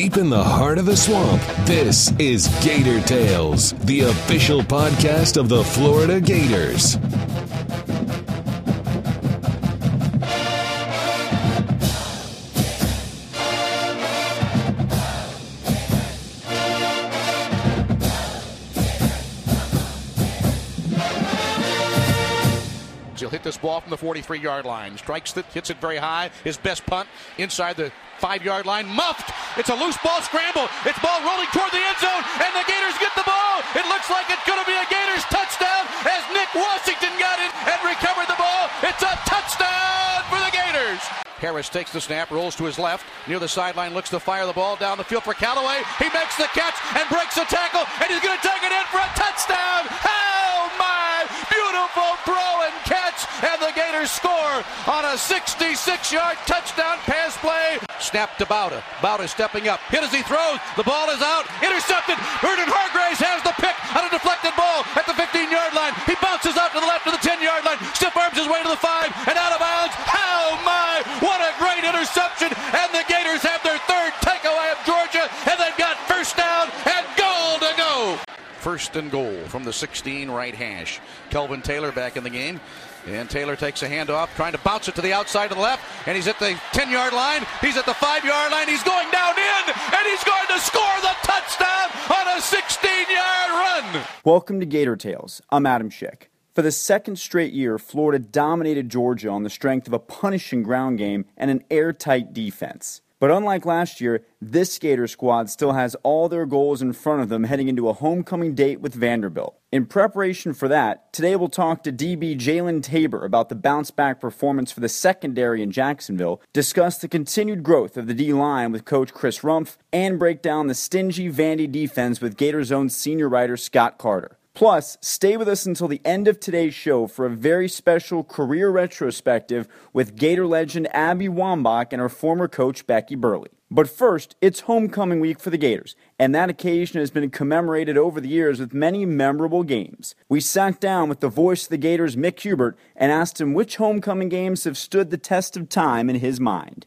Deep in the heart of the swamp, this is Gator Tales, the official podcast of the Florida Gators. Ball from the 43 yard line. Strikes it, hits it very high. His best punt inside the five yard line. Muffed. It's a loose ball scramble. It's ball rolling toward the end zone, and the Gators get the ball. It looks like it's going to be a Gators touchdown as Nick Washington got it and recovered the ball. It's a touchdown for the Gators. Harris takes the snap, rolls to his left, near the sideline, looks to fire the ball down the field for Callaway. He makes the catch and breaks the tackle, and he's going to take it in for a touchdown. Oh my! Beautiful throw and catch, and the Gators score on a 66-yard touchdown pass play. Snap to Bauta. Bauta stepping up. Hit as he throws. The ball is out. Intercepted. Vernon Hargreaves has the pick on a deflected ball at the 15-yard line. He bounces out to the left to the 10-yard line. Stiff arms his way to the 5 and out of bounds. Oh my! What a great interception! And the Gators have their third takeaway of Georgia, and they've got first down and goal to go. First and goal from the 16 right hash. Kelvin Taylor back in the game. And Taylor takes a handoff, trying to bounce it to the outside to the left. And he's at the 10 yard line. He's at the 5 yard line. He's going down in. And he's going to score the touchdown on a 16 yard run. Welcome to Gator Tales. I'm Adam Schick. For the second straight year, Florida dominated Georgia on the strength of a punishing ground game and an airtight defense. But unlike last year, this Gator squad still has all their goals in front of them heading into a homecoming date with Vanderbilt. In preparation for that, today we'll talk to DB Jalen Tabor about the bounce back performance for the secondary in Jacksonville, discuss the continued growth of the D line with coach Chris Rumph, and break down the stingy Vandy defense with Gators' own senior writer Scott Carter. Plus, stay with us until the end of today's show for a very special career retrospective with Gator legend Abby Wambach and her former coach Becky Burleigh. But first, it's homecoming week for the Gators, and that occasion has been commemorated over the years with many memorable games. We sat down with the voice of the Gators, Mick Hubert, and asked him which homecoming games have stood the test of time in his mind.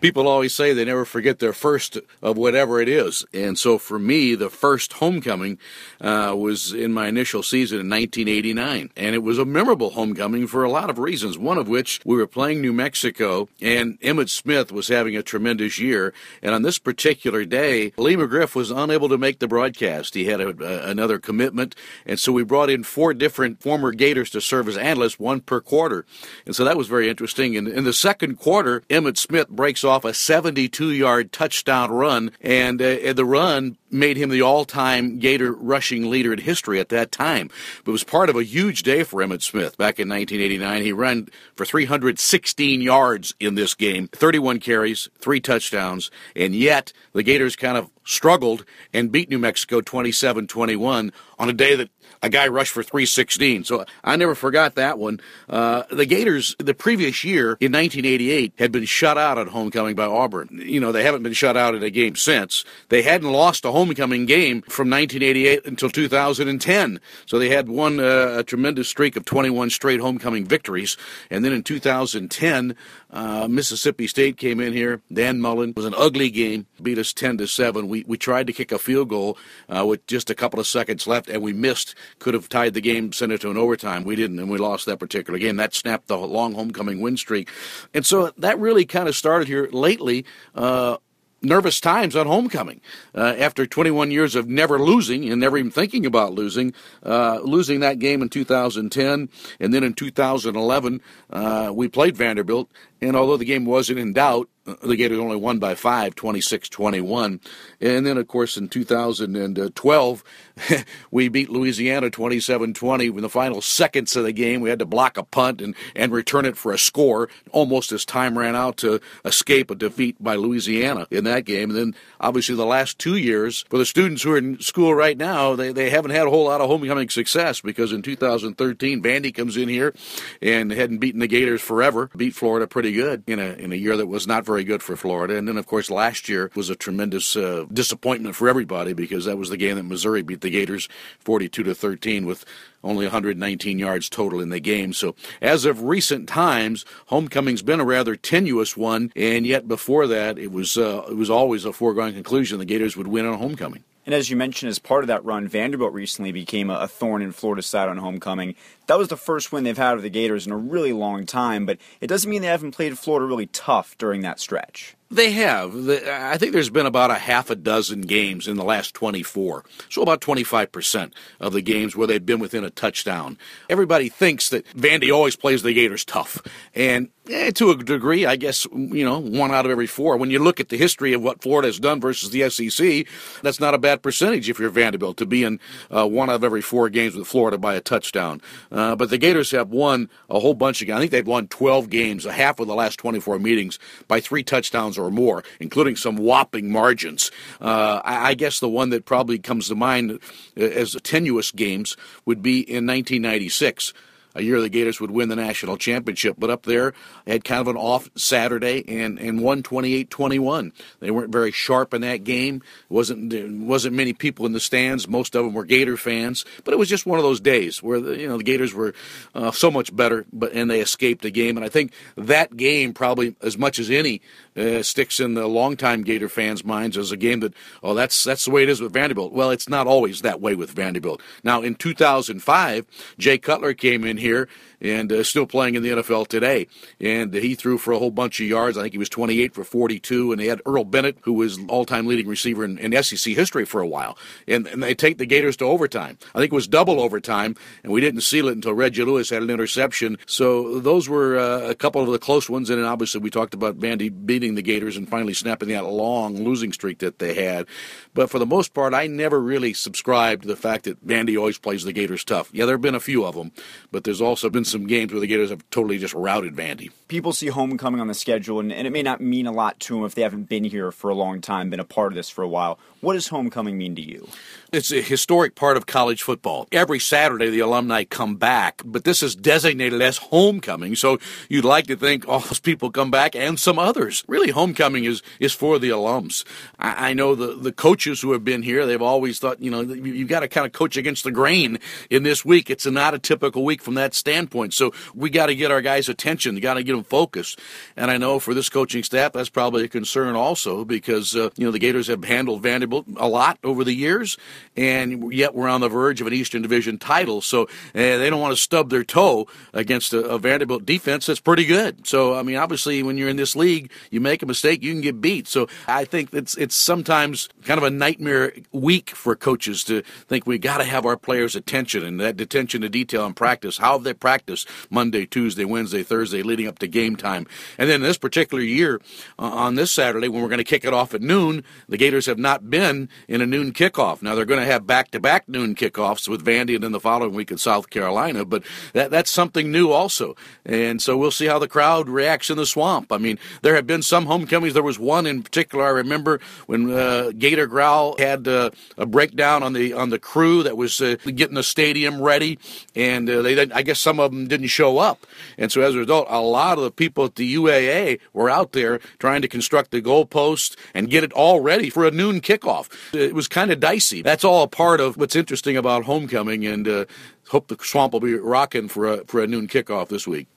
People always say they never forget their first of whatever it is. And so for me, the first homecoming uh, was in my initial season in 1989. And it was a memorable homecoming for a lot of reasons, one of which we were playing New Mexico and Emmitt Smith was having a tremendous year. And on this particular day, Lee McGriff was unable to make the broadcast. He had a, a, another commitment. And so we brought in four different former Gators to serve as analysts, one per quarter. And so that was very interesting. And in the second quarter, Emmitt Smith breaks off a 72 yard touchdown run, and uh, the run made him the all-time Gator rushing leader in history at that time. But it was part of a huge day for Emmitt Smith back in 1989. He ran for 316 yards in this game, 31 carries, three touchdowns, and yet the Gators kind of struggled and beat New Mexico 27-21 on a day that a guy rushed for 316. So I never forgot that one. Uh, the Gators, the previous year in 1988, had been shut out at homecoming by Auburn. You know, they haven't been shut out in a game since. They hadn't lost a homecoming game from 1988 until 2010. So they had won uh, a tremendous streak of 21 straight homecoming victories. And then in 2010, uh, Mississippi State came in here. Dan Mullen was an ugly game, beat us 10 to 7. We, we tried to kick a field goal uh, with just a couple of seconds left, and we missed. Could have tied the game, sent it to an overtime. We didn't, and we lost that particular game. That snapped the long homecoming win streak. And so that really kind of started here lately. Uh, nervous times on homecoming. Uh, after 21 years of never losing and never even thinking about losing, uh, losing that game in 2010, and then in 2011, uh, we played Vanderbilt, and although the game wasn't in doubt, the Gators only won by five, 26-21. And then, of course, in 2012, we beat Louisiana 27-20 in the final seconds of the game. We had to block a punt and, and return it for a score, almost as time ran out to escape a defeat by Louisiana in that game. And then, obviously, the last two years, for the students who are in school right now, they, they haven't had a whole lot of homecoming success because in 2013, Vandy comes in here and hadn't beaten the Gators forever, beat Florida pretty good in a, in a year that was not very very good for Florida. And then, of course, last year was a tremendous uh, disappointment for everybody because that was the game that Missouri beat the Gators 42 to 13 with only 119 yards total in the game. So, as of recent times, homecoming's been a rather tenuous one, and yet before that, it was uh, it was always a foregone conclusion the Gators would win on homecoming. And as you mentioned, as part of that run, Vanderbilt recently became a, thorn in Florida's side on homecoming. That was the first win they've had of the Gators in a really long time, but it doesn't mean they haven't played Florida really tough during that stretch. They have. I think there's been about a half a dozen games in the last 24. So about 25% of the games where they've been within a touchdown. Everybody thinks that Vandy always plays the Gators tough. And eh, to a degree, I guess, you know, one out of every four. When you look at the history of what Florida has done versus the SEC, that's not a bad percentage if you're Vanderbilt to be in uh, one out of every four games with Florida by a touchdown. Uh, but the Gators have won a whole bunch of games. I think they've won 12 games, a half of the last 24 meetings, by three touchdowns or more, including some whopping margins. Uh, I, I, guess the one that probably comes to mind uh, as tenuous games would be in 1996 a year the Gators would win the national championship. But up there, they had kind of an off Saturday and, and won 28-21. They weren't very sharp in that game. wasn't wasn't many people in the stands. Most of them were Gator fans. But it was just one of those days where the, you know the Gators were uh, so much better, but and they escaped the game. And I think that game probably as much as any uh, sticks in the longtime Gator fans' minds as a game that oh that's that's the way it is with Vanderbilt. Well, it's not always that way with Vanderbilt. Now in 2005, Jay Cutler came in here and uh, still playing in the NFL today. And he threw for a whole bunch of yards. I think he was 28 for 42. And they had Earl Bennett, who was all-time leading receiver in, in SEC history for a while. And, and, they take the Gators to overtime. I think it was double overtime, and we didn't seal it until Reggie Lewis had an interception. So those were uh, a couple of the close ones. And then obviously we talked about Vandy beating the Gators and finally snapping that long losing streak that they had. But for the most part, I never really subscribed to the fact that Vandy always plays the Gators tough. Yeah, there have been a few of them, but there's also been some games where the Gators have totally just routed Vandy. People see homecoming on the schedule, and, and it may not mean a lot to them if they haven't been here for a long time, been a part of this for a while. What does homecoming mean to you? It's a historic part of college football. Every Saturday, the alumni come back, but this is designated as homecoming. So you'd like to think all those people come back and some others. Really, homecoming is, is for the alums. I, I know the, the coaches who have been here, they've always thought, you know, you, you've got to kind of coach against the grain in this week. It's not a typical week from that standpoint. So we got to get our guys' attention. We got to get them focused. And I know for this coaching staff, that's probably a concern also because, uh, you know, the Gators have handled Vanderbilt a lot over the years, and yet we're on the verge of an Eastern Division title. So uh, they don't want to stub their toe against a, a, Vanderbilt defense that's pretty good. So I mean, obviously, when you're in this league, you make a mistake, you can get beat. So I think it's it's sometimes kind of a nightmare week for coaches to think we got to have our players' attention and that attention to detail in practice. How have they practiced Monday, Tuesday, Wednesday, Thursday, leading up to game time? And then this particular year, uh, on this Saturday, when we're going to kick it off at noon, the Gators have not been been in a noon kickoff. Now they're going to have back-to-back noon kickoffs with Vandy and then the following week in South Carolina, but that that's something new also. And so we'll see how the crowd reacts in the swamp. I mean, there have been some homecomings. There was one in particular I remember when uh, Gator Growl had uh, a breakdown on the on the crew that was uh, getting the stadium ready, and uh, they I guess some of them didn't show up, and so as a result, a lot of the people at the UAA were out there trying to construct the goalposts and get it all ready for a noon kickoff. It was kind of dicey. All a part of what's interesting about homecoming, and uh, hope the swamp will be rocking for a, for a noon kickoff this week.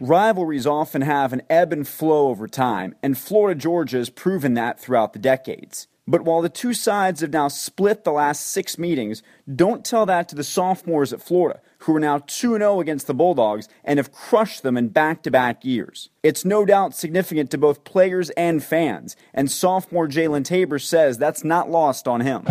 Rivalries often have an ebb and flow over time, and Florida Georgia has proven that throughout the decades. But while the two sides have now split the last six meetings, don't tell that to the sophomores at Florida, who are now 2 0 against the Bulldogs and have crushed them in back to back years. It's no doubt significant to both players and fans, and sophomore Jalen Tabor says that's not lost on him.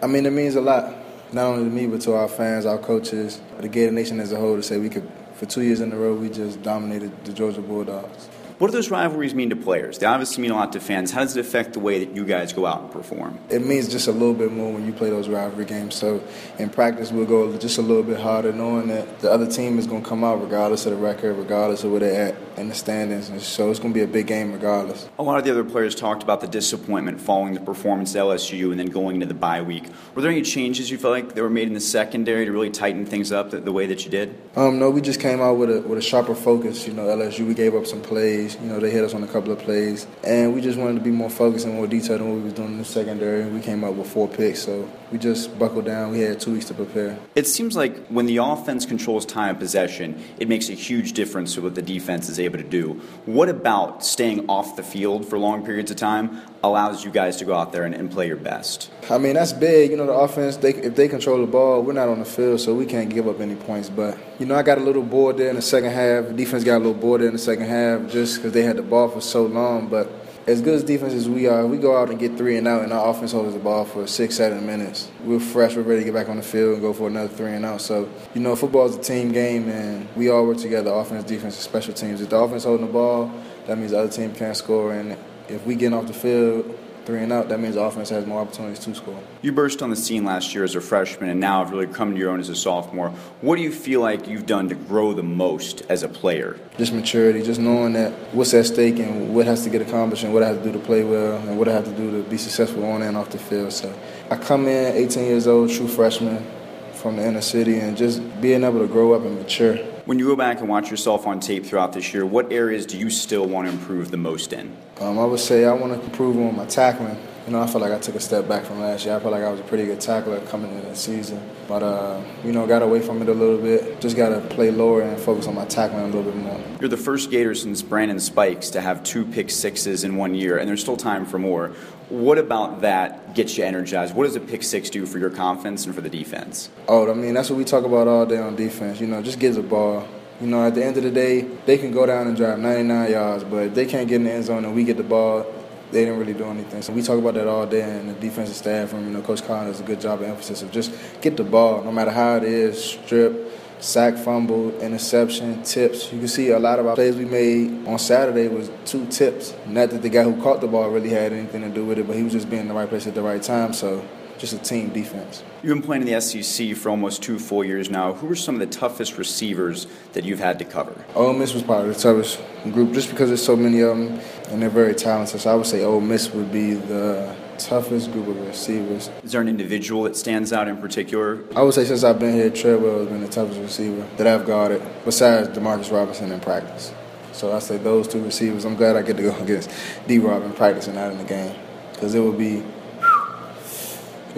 I mean, it means a lot, not only to me, but to our fans, our coaches, the Gator Nation as a whole, to say we could, for two years in a row, we just dominated the Georgia Bulldogs What do those rivalries mean to players? They obviously mean a lot to fans. How does it affect the way that you guys go out and perform? It means just a little bit more when you play those rivalry games. So in practice, we'll go just a little bit harder, knowing that the other team is going to come out regardless of the record, regardless of where they're at in the standings. And so it's going to be a big game regardless. A lot of the other players talked about the disappointment following the performance at LSU and then going into the bye week. Were there any changes you felt like that were made in the secondary to really tighten things up the, the way that you did? Um, no, we just came out with a with a sharper focus. You know, LSU we gave up some plays. You know, they hit us on a couple of plays, and we just wanted to be more focused and more detailed than what we was doing in the secondary. We came up with four picks, so we just buckled down. We had two weeks to prepare. It seems like when the offense controls time of possession, it makes a huge difference to what the defense is able to do. What about staying off the field for long periods of time allows you guys to go out there and, and play your best? I mean, that's big. You know, the offense, they, if they control the ball, we're not on the field, so we can't give up any points. But, you know, I got a little bored there in the second half. The defense got a little bored there in the second half just because they had the ball for so long. But as good as defense as we are, we go out and get three and out, and our offense holds the ball for six, seven minutes. We're fresh, we're ready to get back on the field and go for another three and out. So, you know, football is a team game, and we all work together offense, defense, and special teams. If the offense holding the ball, that means the other team can't score, and if we get off the field, three and out, that means the offense has more opportunities to score. You burst on the scene last year as a freshman and now have really come to your own as a sophomore. What do you feel like you've done to grow the most as a player? Just maturity, just knowing that what's at stake and what has to get accomplished and what I have to do to play well and what I have to do to be successful on and off the field. So I come in 18 years old, true freshman from the inner city, and just being able to grow up and mature. When you go back and watch yourself on tape throughout this year, what areas do you still want to improve the most in? Um, I would say I want to improve on my tackling. You know, I feel like I took a step back from last year. I feel like I was a pretty good tackler coming into the season. But, uh, you know, got away from it a little bit. Just got to play lower and focus on my tackling a little bit more. You're the first Gator since Brandon Spikes to have two pick sixes in one year, and there's still time for more. What about that gets you energized? What does a pick six do for your confidence and for the defense? Oh, I mean, that's what we talk about all day on defense. You know, just get the ball. You know, at the end of the day, they can go down and drive 99 yards, but if they can't get in the end zone and we get the ball, they didn't really do anything. So we talk about that all day, and the defensive staff, and you know, Coach Collins does a good job of emphasis of just get the ball, no matter how it is, strip, sack, fumble, interception, tips. You can see a lot of our plays we made on Saturday was two tips. Not that the guy who caught the ball really had anything to do with it, but he was just being in the right place at the right time. So just a team defense. You've been playing in the SEC for almost two full years now. Who are some of the toughest receivers that you've had to cover? Ole Miss was probably the toughest group just because there's so many of them and they're very talented. So I would say Ole Miss would be the toughest group of receivers. Is there an individual that stands out in particular? I would say since I've been here, Treadwell has been the toughest receiver that I've guarded, besides Demarcus Robinson in practice. So I say those two receivers. I'm glad I get to go against D. Rob in practice and not in the game because it would be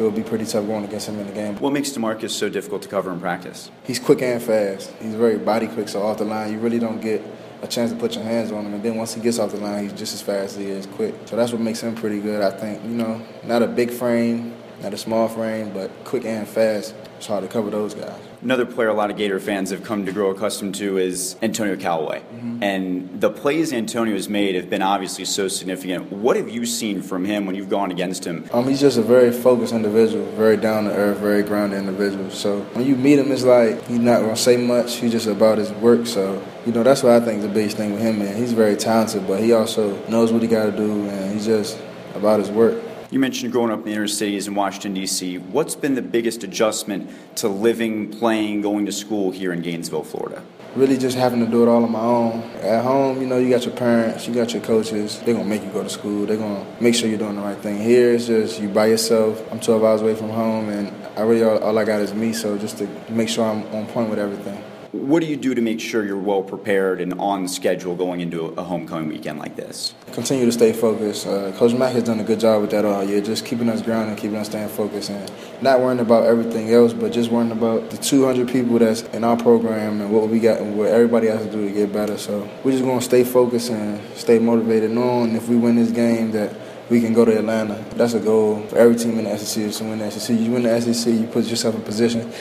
it would be pretty tough going against him in the game. What makes Demarcus so difficult to cover in practice? He's quick and fast. He's very body quick, so off the line, you really don't get a chance to put your hands on him. And then once he gets off the line, he's just as fast as he is quick. So that's what makes him pretty good, I think. You know, not a big frame, not a small frame, but quick and fast. It's hard to cover those guys. Another player a lot of Gator fans have come to grow accustomed to is Antonio Callaway. Mm-hmm. And the plays Antonio has made have been obviously so significant. What have you seen from him when you've gone against him? Um, he's just a very focused individual, very down to earth, very grounded individual. So when you meet him, it's like he's not going to say much. He's just about his work. So, you know, that's what I think the biggest thing with him, man. He's very talented, but he also knows what he got to do, and he's just about his work. You mentioned growing up in the inner cities in Washington, D.C. What's been the biggest adjustment to living, playing, going to school here in Gainesville, Florida? Really just having to do it all on my own. At home, you know, you got your parents, you got your coaches. They're going to make you go to school. They're going to make sure you're doing the right thing. Here, it's just you by yourself. I'm 12 hours away from home, and I really, all, all I got is me, so just to make sure I'm on point with everything. What do you do to make sure you're well prepared and on schedule going into a homecoming weekend like this? Continue to stay focused. Uh, Coach Mack has done a good job with that all year, just keeping us grounded, keeping us staying focused, and not worrying about everything else, but just worrying about the 200 people that's in our program and what we got and what everybody has to do to get better. So we're just going to stay focused and stay motivated, knowing if we win this game that we can go to Atlanta. That's a goal for every team in the SEC is to win the SEC. You win the SEC, you put yourself in position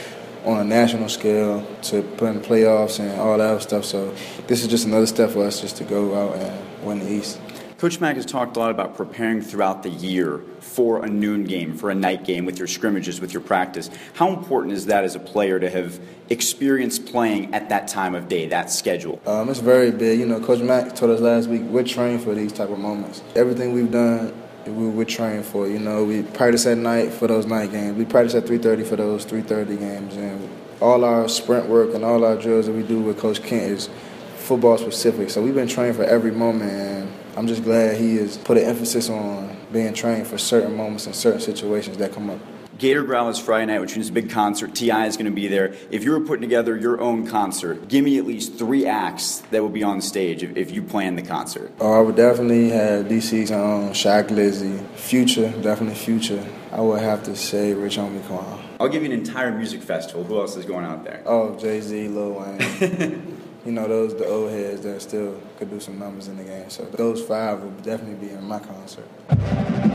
on a national scale to put in the playoffs and all that stuff. So this is just another step for us just to go out and win the East. Coach Mack has talked a lot about preparing throughout the year for a noon game, for a night game, with your scrimmages, with your practice. How important is that as a player to have experience playing at that time of day, that schedule? Um, it's very big. You know, Coach Mack told us last week we're trained for these type of moments. Everything we've done we, we're trained for. You know, we practice at night for those night games. We practice at 3:30 for those 3:30 games, and all our sprint work and all our drills that we do with Coach Kent is football specific. So we've been trained for every moment, and I'm just glad he has put an emphasis on being trained for certain moments and certain situations that come up. Gator Growl is Friday night, which means a big concert. T.I. is going to be there. If you were putting together your own concert, give me at least three acts that will be on stage if, if you plan the concert. Oh, I would definitely have DC's own Shy Glizzy, Future, definitely Future. I would have to say Rich Homie Quan. I'll give you an entire music festival. Who else is going out there? Oh, Jay Z, Lil Wayne. you know, those the old heads that still could do some numbers in the game. So those five would definitely be in my concert.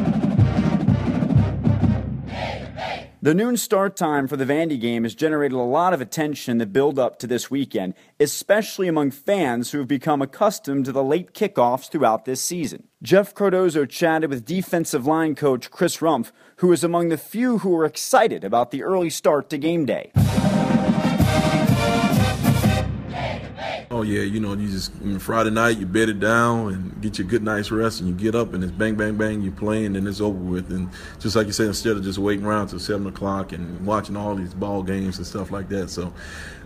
The noon start time for the Vandy game has generated a lot of attention in the build up to this weekend, especially among fans who have become accustomed to the late kickoffs throughout this season. Jeff Cardozo chatted with defensive line coach Chris Rumph, who is among the few who are excited about the early start to game day. Oh yeah, you know, you just Friday night you bed it down and get your good night's rest, and you get up and it's bang bang bang, you playing and it's over with. And just like you said, instead of just waiting around till seven o'clock and watching all these ball games and stuff like that. So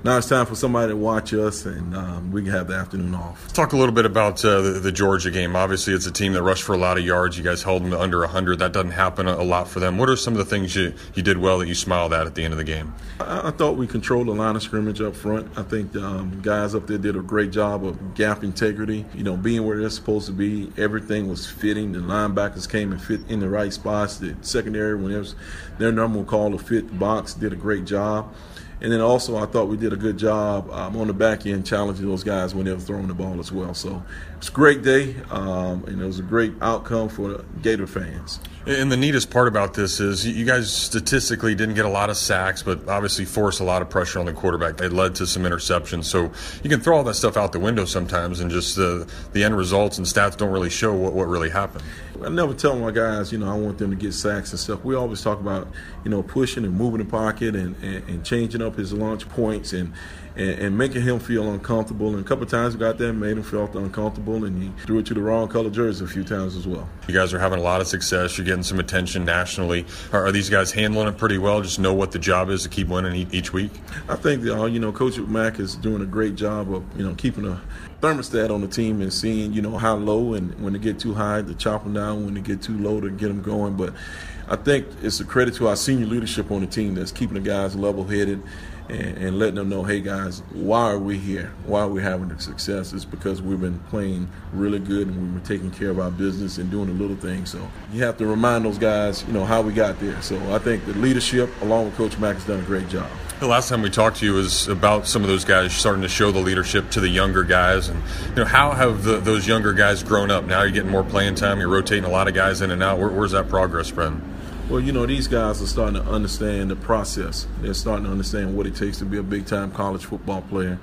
now it's time for somebody to watch us, and um, we can have the afternoon off. Let's talk a little bit about uh, the, the, Georgia game. Obviously, it's a team that rushed for a lot of yards. You guys held them to under 100. That doesn't happen a, a, lot for them. What are some of the things you, you did well that you smiled at at the end of the game? I, I thought we controlled the line of scrimmage up front. I think the um, guys up there did a great job of gap integrity, you know, being where they're supposed to be. Everything was fitting. The linebackers came and fit in the right spots. The secondary, when it was their number call to fit the box, did a great job. And then also, I thought we did a good job um, on the back end challenging those guys when they were throwing the ball as well. So it's a great day, um, and it was a great outcome for the Gator fans. And the neatest part about this is you guys statistically didn't get a lot of sacks, but obviously forced a lot of pressure on the quarterback. It led to some interceptions. So you can throw all that stuff out the window sometimes, and just the, the end results and stats don't really show what, what really happened. I never tell my guys, you know, I want them to get sacks and stuff. We always talk about, you know, pushing and moving the pocket and, and, and changing up his launch points and, and, and, making him feel uncomfortable. And a couple times we got there and made him feel uncomfortable, and he threw it to the wrong color jersey a few times as well. You guys are having a lot of success. You're getting some attention nationally. Are, are these guys handling it pretty well? Just know what the job is to keep winning each week. I think that, uh, you know Coach Mack is doing a great job of you know keeping a thermostat on the team and seeing you know how low and when they get too high to chop them down. When they get too low to get them going, but. I think it's a credit to our senior leadership on the team that's keeping the guys level headed and, and, letting them know, hey guys, why are we here? Why are we having the success? It's because we've been playing really good and we've been taking care of our business and doing the little things. So you have to remind those guys, you know, how we got there. So I think the leadership, along with Coach Mack, has done a great job. The last time we talked to you was about some of those guys starting to show the leadership to the younger guys, and you know how have the, those younger guys grown up? Now you're getting more playing time. You're rotating a lot of guys in and out. Where, where's that progress been? Well, you know, these guys are starting to understand the process. They're starting to understand what it takes to be a big time college football player.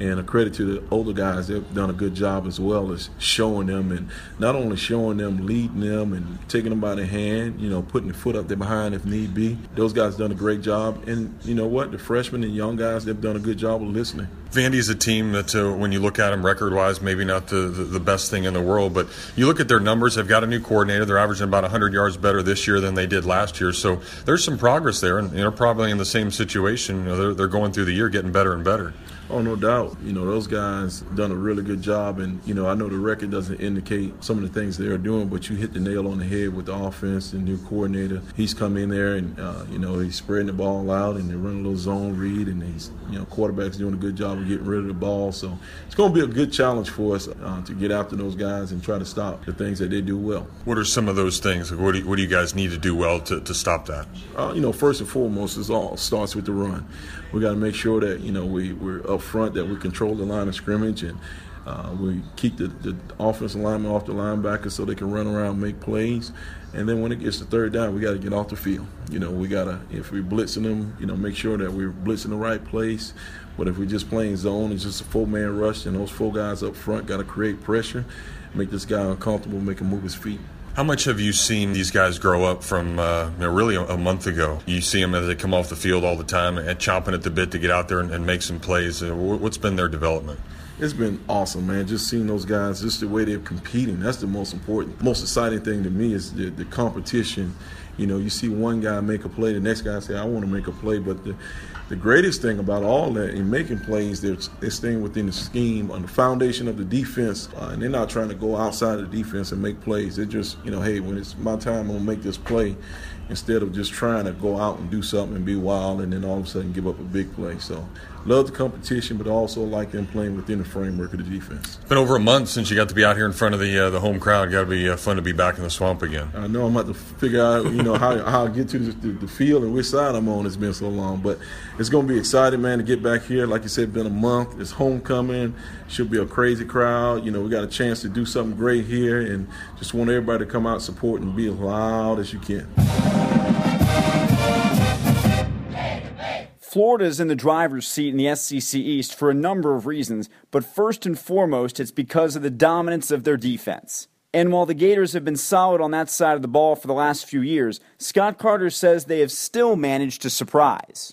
And a credit to the older guys, they've done a good job as well as showing them and not only showing them, leading them and taking them by the hand, you know, putting the foot up there behind if need be. Those guys done a great job. And you know what? The freshmen and young guys, they've done a good job of listening. Vandy's a team that, uh, when you look at them record wise, maybe not the, the, the, best thing in the world, but you look at their numbers, they've got a new coordinator. They're averaging about 100 yards better this year than they did last year. So there's some progress there, and they're probably in the same situation. You know, they're, they're going through the year getting better and better. Oh, no doubt. You know, those guys done a really good job. And, you know, I know the record doesn't indicate some of the things they're doing, but you hit the nail on the head with the offense, and new coordinator. He's come in there and, uh, you know, he's spreading the ball out and they're running a little zone read and he's, you know, quarterback's doing a good job of getting rid of the ball. So it's going to be a good challenge for us uh, to get after those guys and try to stop the things that they do well. What are some of those things? What do you, what do you guys need to do well to, to stop that? Uh, you know, first and foremost, it all starts with the run. We got to make sure that, you know, we, we're up front, that we control the line of scrimmage and uh, we keep the, the offensive linemen off the linebackers so they can run around, make plays. And then when it gets to third down, we got to get off the field. You know, we got to, if we're blitzing them, you know, make sure that we're blitzing the right place. But if we're just playing zone, it's just a four man rush, and those four guys up front got to create pressure. make this guy uncomfortable, make him move his feet. How much have you seen these guys grow up from uh, you know, really a, a, month ago? You see them as they come off the field all the time and chomping at the bit to get out there and, and make some plays. Uh, what's been their development? It's been awesome, man. Just seeing those guys, just the way they're competing. That's the most important, most exciting thing to me is the, the competition. You know, you see one guy make a play, the next guy say, "I want to make a play," but the the greatest thing about all that in making plays, they're, they're staying within the scheme on the foundation of the defense, uh, and they're not trying to go outside of the defense and make plays. They're just, you know, hey, when it's my time, I'm gonna make this play, instead of just trying to go out and do something and be wild, and then all of a sudden give up a big play. So love the competition, but also like them playing within the framework of the defense. It's been over a month since you got to be out here in front of the uh, the home crowd. Got to be uh, fun to be back in the swamp again. I know I'm about to figure out, you know, how, how I get to the, the, the, field and which side I'm on. It's been so long, but it's going to be exciting, man, to get back here. Like you said, been a month. It's homecoming. Should be a crazy crowd. You know, we got a chance to do something great here, and just want everybody to come out, support, and be as loud as you can. Florida is in the driver's seat in the SEC East for a number of reasons, but first and foremost, it's because of the dominance of their defense. And while the Gators have been solid on that side of the ball for the last few years, Scott Carter says they have still managed to surprise.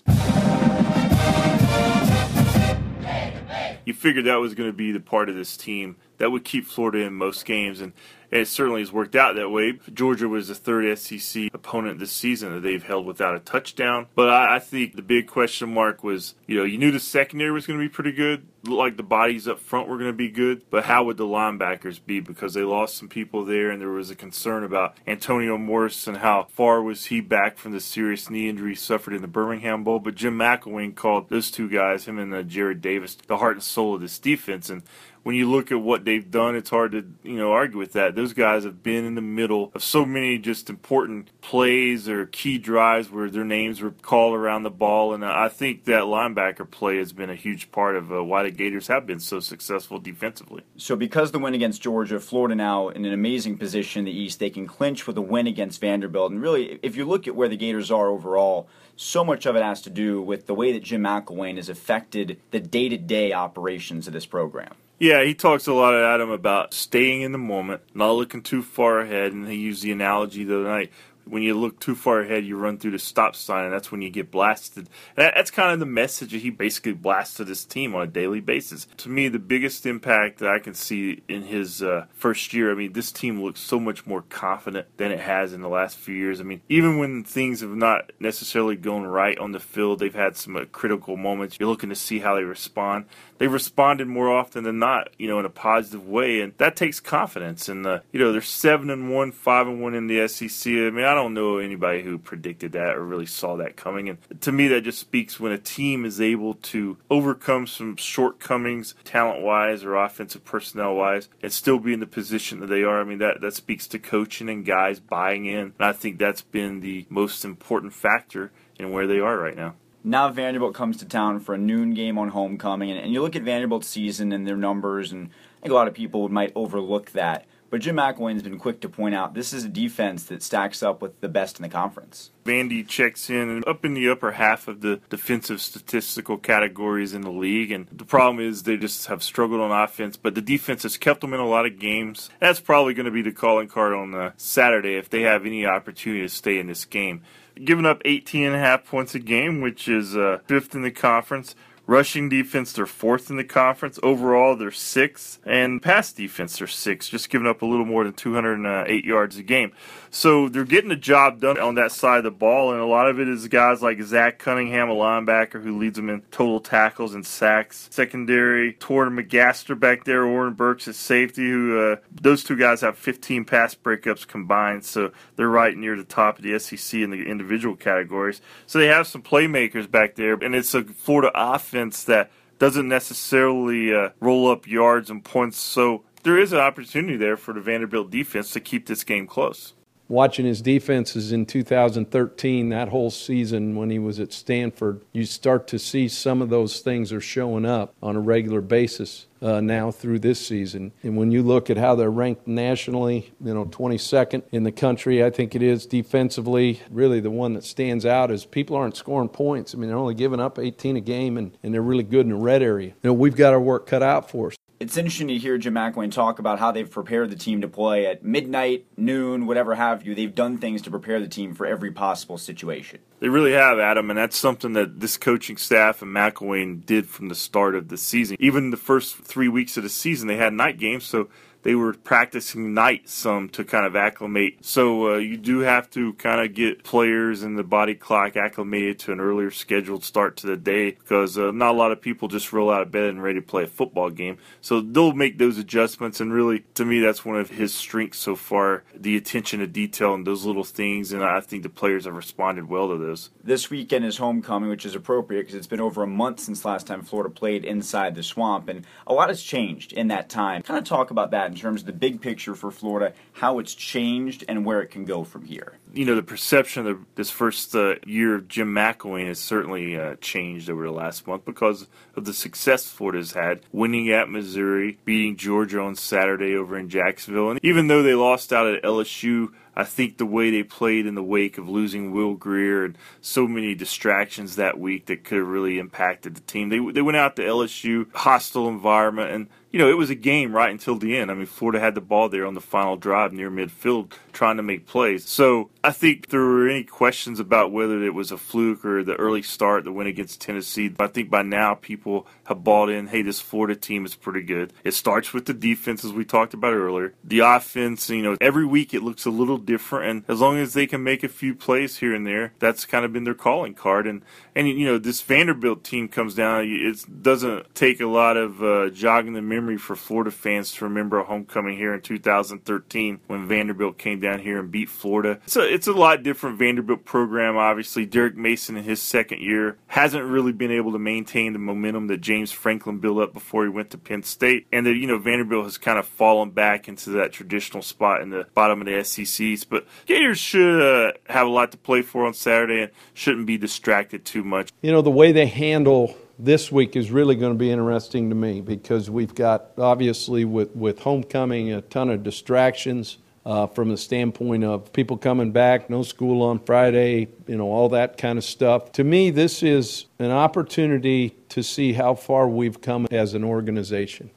You figured that was going to be the part of this team that would keep Florida in most games, and and it certainly has worked out that way. Georgia was the third SEC opponent this season that they've held without a touchdown. But I, I think the big question mark was, you know, you knew the secondary was going to be pretty good. Looked like the bodies up front were going to be good, but how would the linebackers be? Because they lost some people there, and there was a concern about Antonio Morrison and how far was he back from the serious knee injury suffered in the Birmingham Bowl. But Jim McElwain called those two guys, him and uh, Jarrad Davis, the heart and soul of this defense. And when you look at what they've done, it's hard to you know argue with that. Those guys have been in the middle of so many just important plays or key drives where their names were called around the ball, and I think that linebacker play has been a huge part of uh, why the Gators have been so successful defensively. So, because the win against Georgia, Florida now in an amazing position in the East, they can clinch with a win against Vanderbilt, and really, if you look at where the Gators are overall so much of it has to do with the way that Jim McElwain has affected the day to day operations of this program. Yeah, he talks a lot Adam about staying in the moment, not looking too far ahead, and he used the analogy the other night when you look too far ahead, you run through the stop sign, and that's when you get blasted. That, that's kind of the message that he basically blasted his team on a daily basis. To me, the biggest impact that I can see in his uh, first year, I mean, this team looks so much more confident than it has in the last few years. I mean, even when things have not necessarily gone right on the field, they've had some uh, critical moments. You're looking to see how they respond. They responded more often than not, you know, in a positive way, and that takes confidence. And uh, you know, they're seven and one, five and one in the SEC. I mean, I don't know anybody who predicted that or really saw that coming. And to me, that just speaks when a team is able to overcome some shortcomings, talent wise or offensive personnel wise, and still be in the position that they are. I mean, that, that speaks to coaching and guys buying in. And I think that's been the most important factor in where they are right now now Vanderbilt comes to town for a noon game on homecoming, and, and, you look at Vanderbilt's season and their numbers, and I think a lot of people might overlook that. But Jim McElwain's been quick to point out this is a defense that stacks up with the best in the conference. Vandy checks in up in the upper half of the defensive statistical categories in the league, and the problem is they just have struggled on offense, but the defense has kept them in a lot of games. That's probably going to be the calling card on uh, Saturday if they have any opportunity to stay in this game. Giving up 18 and a half points a game, which is uh, fifth in the conference. Rushing defense, they're fourth in the conference. Overall, they're sixth. And pass defense, they're sixth, just giving up a little more than 208 yards a game. So they're getting the job done on that side of the ball, and a lot of it is guys like Zach Cunningham, a linebacker who leads them in total tackles and sacks. Secondary, Torren McGaster back there, Oren Burks at safety, who uh, those two guys have 15 pass breakups combined, so they're right near the top of the SEC in the individual categories. So they have some playmakers back there, and it's a Florida offense that doesn't necessarily uh, roll up yards and points. So there is an opportunity there for the Vanderbilt defense to keep this game close watching his defenses in 2013, that whole season when he was at Stanford, you start to see some of those things are showing up on a regular basis uh, now through this season. And when you look at how they're ranked nationally, you know, 22nd in the country, I think it is defensively. Really, the one that stands out is people aren't scoring points. I mean, they're only giving up 18 a game, and, and they're really good in the red area. You know, we've got our work cut out for us. It's interesting to hear Jim McElwain talk about how they've prepared the team to play at midnight, noon, whatever have you. They've done things to prepare the team for every possible situation. They really have, Adam, and that's something that this coaching staff and McElwain did from the start of the season. Even the first three weeks of the season, they had night games, so they were practicing night some to kind of acclimate. So uh, you do have to kind of get players and the body clock acclimated to an earlier scheduled start to the day because uh, not a lot of people just roll out of bed and ready to play a football game. So they'll make those adjustments, and really, to me, that's one of his strengths so far: the attention to detail and those little things. And I think the players have responded well to those. This weekend is homecoming, which is appropriate because it's been over a month since last time Florida played inside the swamp, and a lot has changed in that time. Kind of talk about that in terms of the big picture for Florida, how it's changed, and where it can go from here. You know, the perception of this first uh, year of Jim McElwain has certainly uh, changed over the last month because of the success Florida's had, winning at Missouri, beating Georgia on Saturday over in Jacksonville, and even though they lost out at LSU. I think the way they played in the wake of losing Will Grier and so many distractions that week that could have really impacted the team. They they went out to LSU, hostile environment, and you know, it was a game right until the end. I mean, Florida had the ball there on the final drive near midfield trying to make plays. So I think if there were any questions about whether it was a fluke or the early start, the win against Tennessee, I think by now people have bought in, hey, this Florida team is pretty good. It starts with the defense, as we talked about earlier. The offense, you know, every week it looks a little different. And as long as they can make a few plays here and there, that's kind of been their calling card. And, and you know, this Vanderbilt team comes down, it doesn't take a lot of uh, jogging the memory for Florida fans to remember a homecoming here in 2013 when Vanderbilt came down here and beat Florida. It's a, it's a lot different Vanderbilt program, obviously. Derek Mason in his second year hasn't really been able to maintain the momentum that James Franklin built up before he went to Penn State. And that, you know, Vanderbilt has kind of fallen back into that traditional spot in the bottom of the SECs. But Gators should uh, have a lot to play for on Saturday and shouldn't be distracted too much. You know, the way they handle this week is really going to be interesting to me because we've got obviously with, with homecoming a ton of distractions uh, from the standpoint of people coming back, no school on Friday, you know, all that kind of stuff. To me, this is an opportunity to see how far we've come as an organization.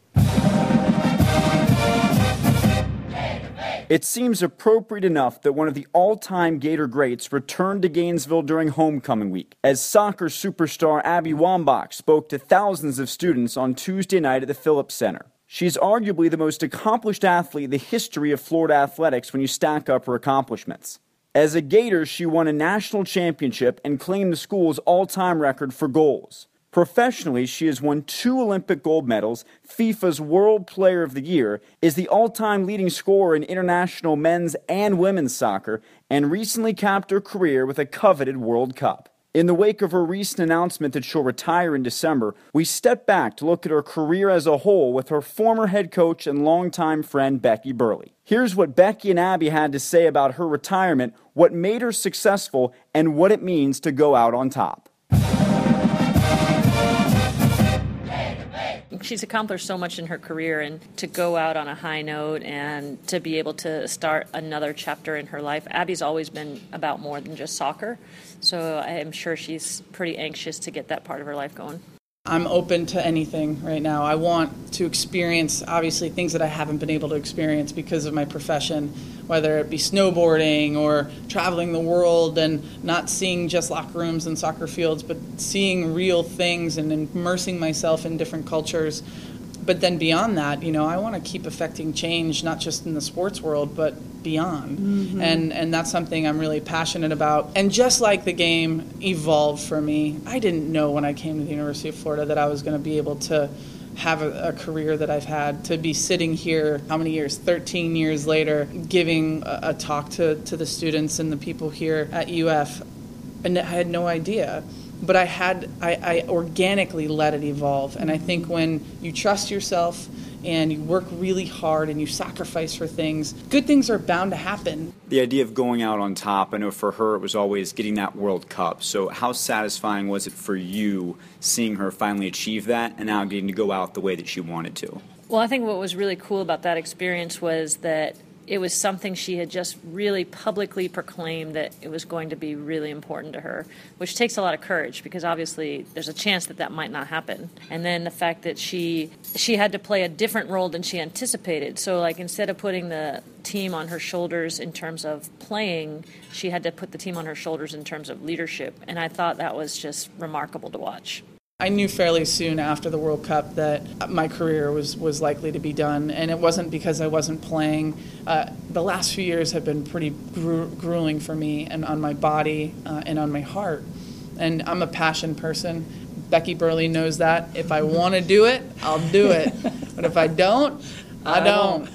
It seems appropriate enough that one of the all time Gator greats returned to Gainesville during homecoming week, as soccer superstar Abby Wambach spoke to thousands of students on Tuesday night at the Phillips Center. She's arguably the most accomplished athlete in the history of Florida athletics when you stack up her accomplishments. As a Gator, she won a national championship and claimed the school's all time record for goals. Professionally, she has won two Olympic gold medals, FIFA's World Player of the Year, is the all time leading scorer in international men's and women's soccer, and recently capped her career with a coveted World Cup. In the wake of her recent announcement that she'll retire in December, we step back to look at her career as a whole with her former head coach and longtime friend Becky Burleigh. Here's what Becky and Abby had to say about her retirement, what made her successful, and what it means to go out on top. She's accomplished so much in her career and to go out on a high note and to be able to start another chapter in her life. Abby's always been about more than just soccer, so I am sure she's pretty anxious to get that part of her life going. I'm open to anything right now. I want to experience, obviously, things that I haven't been able to experience because of my profession, whether it be snowboarding or traveling the world and not seeing just locker rooms and soccer fields, but seeing real things and immersing myself in different cultures but then beyond that, you know, I want to keep affecting change, not just in the sports world, but beyond. Mm-hmm. And and that's something I'm really passionate about. And just like the game evolved for me, I didn't know when I came to the University of Florida that I was going to be able to have a, a, career that I've had, to be sitting here, how many years? 13 years later, giving a, a talk to, to the students and the people here at UF. And I had no idea but I had I, I, organically let it evolve. And I think when you trust yourself and you work really hard and you sacrifice for things, good things are bound to happen. The idea of going out on top, I know for her it was always getting that World Cup. So how satisfying was it for you seeing her finally achieve that and now getting to go out the way that she wanted to? Well, I think what was really cool about that experience was that it was something she had just really publicly proclaimed that it was going to be really important to her, which takes a lot of courage because obviously there's a chance that that might not happen. And then the fact that she she had to play a different role than she anticipated. So like instead of putting the team on her shoulders in terms of playing, she had to put the team on her shoulders in terms of leadership. And I thought that was just remarkable to watch. I knew fairly soon after the World Cup that my career was, was likely to be done, and it wasn't because I wasn't playing. Uh, the last few years have been pretty gru- grueling for me and on my body uh, and on my heart. And I'm a passion person. Becky Burleigh knows that. If I want to do it, I'll do it. but if I don't, I don't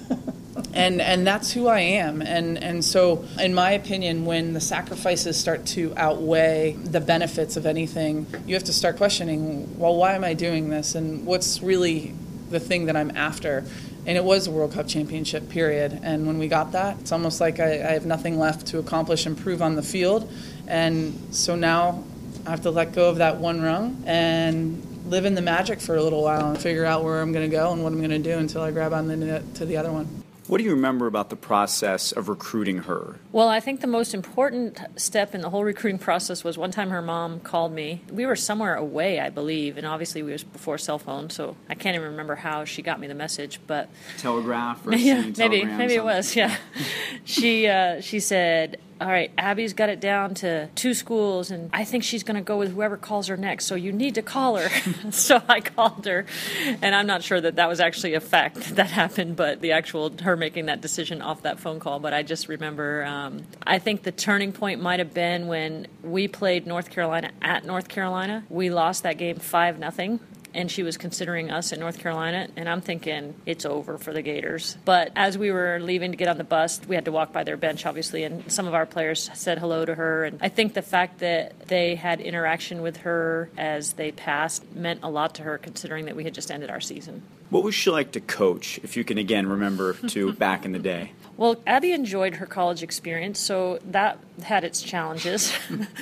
and and that's who I am. And and so, in my opinion, when the sacrifices start to outweigh the benefits of anything, you have to start questioning, well, why am I doing this, and what's really the thing that I'm after. And it was a World Cup championship, period. And when we got that, it's almost like I, I have nothing left to accomplish and prove on the field. And so now I have to let go of that one rung and live in the magic for a little while and figure out where I'm going to go and what I'm going to do until I grab on to the other one. What do you remember about the process of recruiting her? Well, I think the most important step in the whole recruiting process was one time her mom called me. We were somewhere away, I believe, and obviously we was before cell phone, so I can't even remember how she got me the message. But telegraph or yeah, maybe maybe it was. Yeah, she uh, she said, all right, Abby's got it down to two schools, and I think she's going to go with whoever calls her next. So you need to call her. so I called her, and I'm not sure that that was actually a fact that happened, but the actual her making that decision off that phone call. But I just remember, um, I think the turning point might have been when we played North Carolina at North Carolina. We lost that game five nothing, and she was considering us in North Carolina. And I'm thinking it's over for the Gators. But as we were leaving to get on the bus, we had to walk by their bench, obviously, and some of our players said hello to her. And I think the fact that they had interaction with her as they passed meant a lot to her, considering that we had just ended our season. What was she like to coach, if you can again remember to back in the day? Well, Abby enjoyed her college experience, so that had its challenges.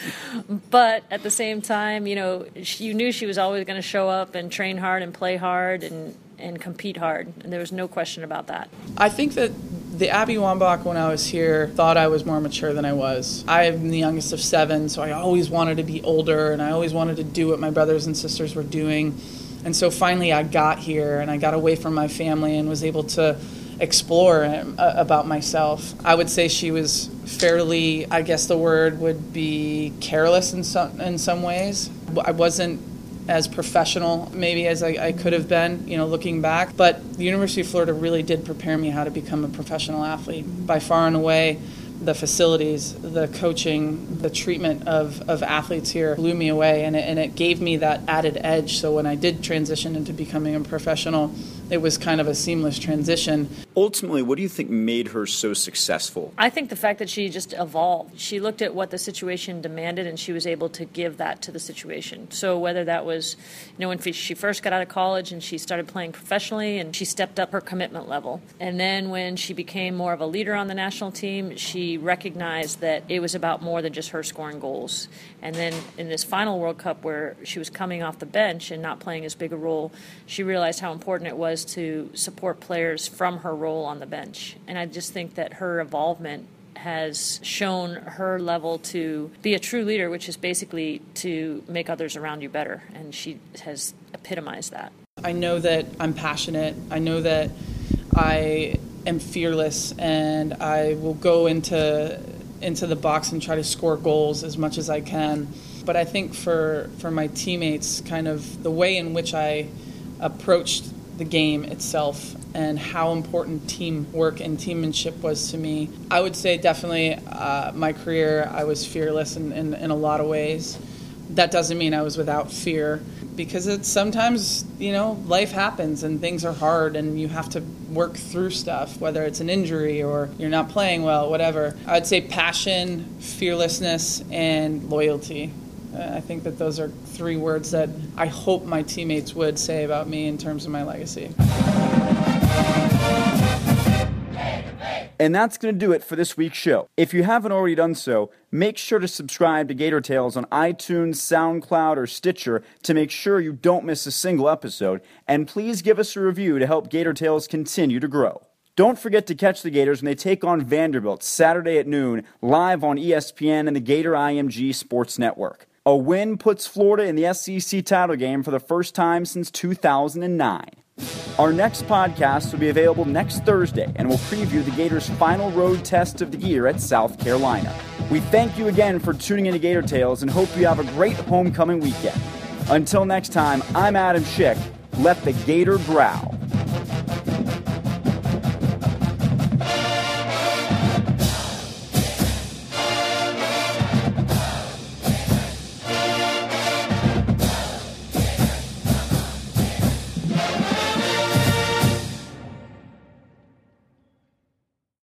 but at the same time, you know, she, you knew she was always going to show up and train hard and play hard and, and compete hard. And there was no question about that. I think that the Abby Wambach, when I was here, thought I was more mature than I was. I'm the youngest of seven, so I always wanted to be older and I always wanted to do what my brothers and sisters were doing. And so finally, I got here and I got away from my family and was able to explore uh, about myself. I would say she was fairly, I guess the word would be careless in some in some ways. I wasn't as professional maybe as I, I, could have been, you know, looking back. But the University of Florida really did prepare me how to become a professional athlete. By far and away, the facilities, the coaching, the treatment of, of athletes here blew me away, and it, and it gave me that added edge. So when I did transition into becoming a professional, it was kind of a seamless transition. Ultimately, what do you think made her so successful? I think the fact that she just evolved. She looked at what the situation demanded and she was able to give that to the situation. So, whether that was, you know, when she first got out of college and she started playing professionally and she stepped up her commitment level. And then when she became more of a leader on the national team, she recognized that it was about more than just her scoring goals. And then in this final World Cup where she was coming off the bench and not playing as big a role, she realized how important it was to support players from her role on the bench. And I just think that her involvement has shown her level to be a true leader, which is basically to make others around you better. And she has epitomized that. I know that I'm passionate. I know that I am fearless and I will go into into the box and try to score goals as much as I can. But I think for for my teammates, kind of the way in which I approached the game itself and how important teamwork and teammanship was to me. I would say definitely uh, my career, I was fearless in, in, in, a lot of ways. That doesn't mean I was without fear because it's sometimes, you know, life happens and things are hard and you have to work through stuff, whether it's an injury or you're not playing well, whatever. I'd say passion, fearlessness, and loyalty I think that those are three words that I hope my teammates would say about me in terms of my legacy. And that's going to do it for this week's show. If you haven't already done so, make sure to subscribe to Gator Tales on iTunes, SoundCloud, or Stitcher to make sure you don't miss a single episode. And please give us a review to help Gator Tales continue to grow. Don't forget to catch the Gators when they take on Vanderbilt Saturday at noon, live on ESPN and the Gator IMG Sports Network. A win puts Florida in the SEC title game for the first time since 2009. Our next podcast will be available next Thursday and will preview the Gators' final road test of the year at South Carolina. We thank you again for tuning in to Gator Tales and hope you have a great homecoming weekend. Until next time, I'm Adam Schick. Let the Gator growl.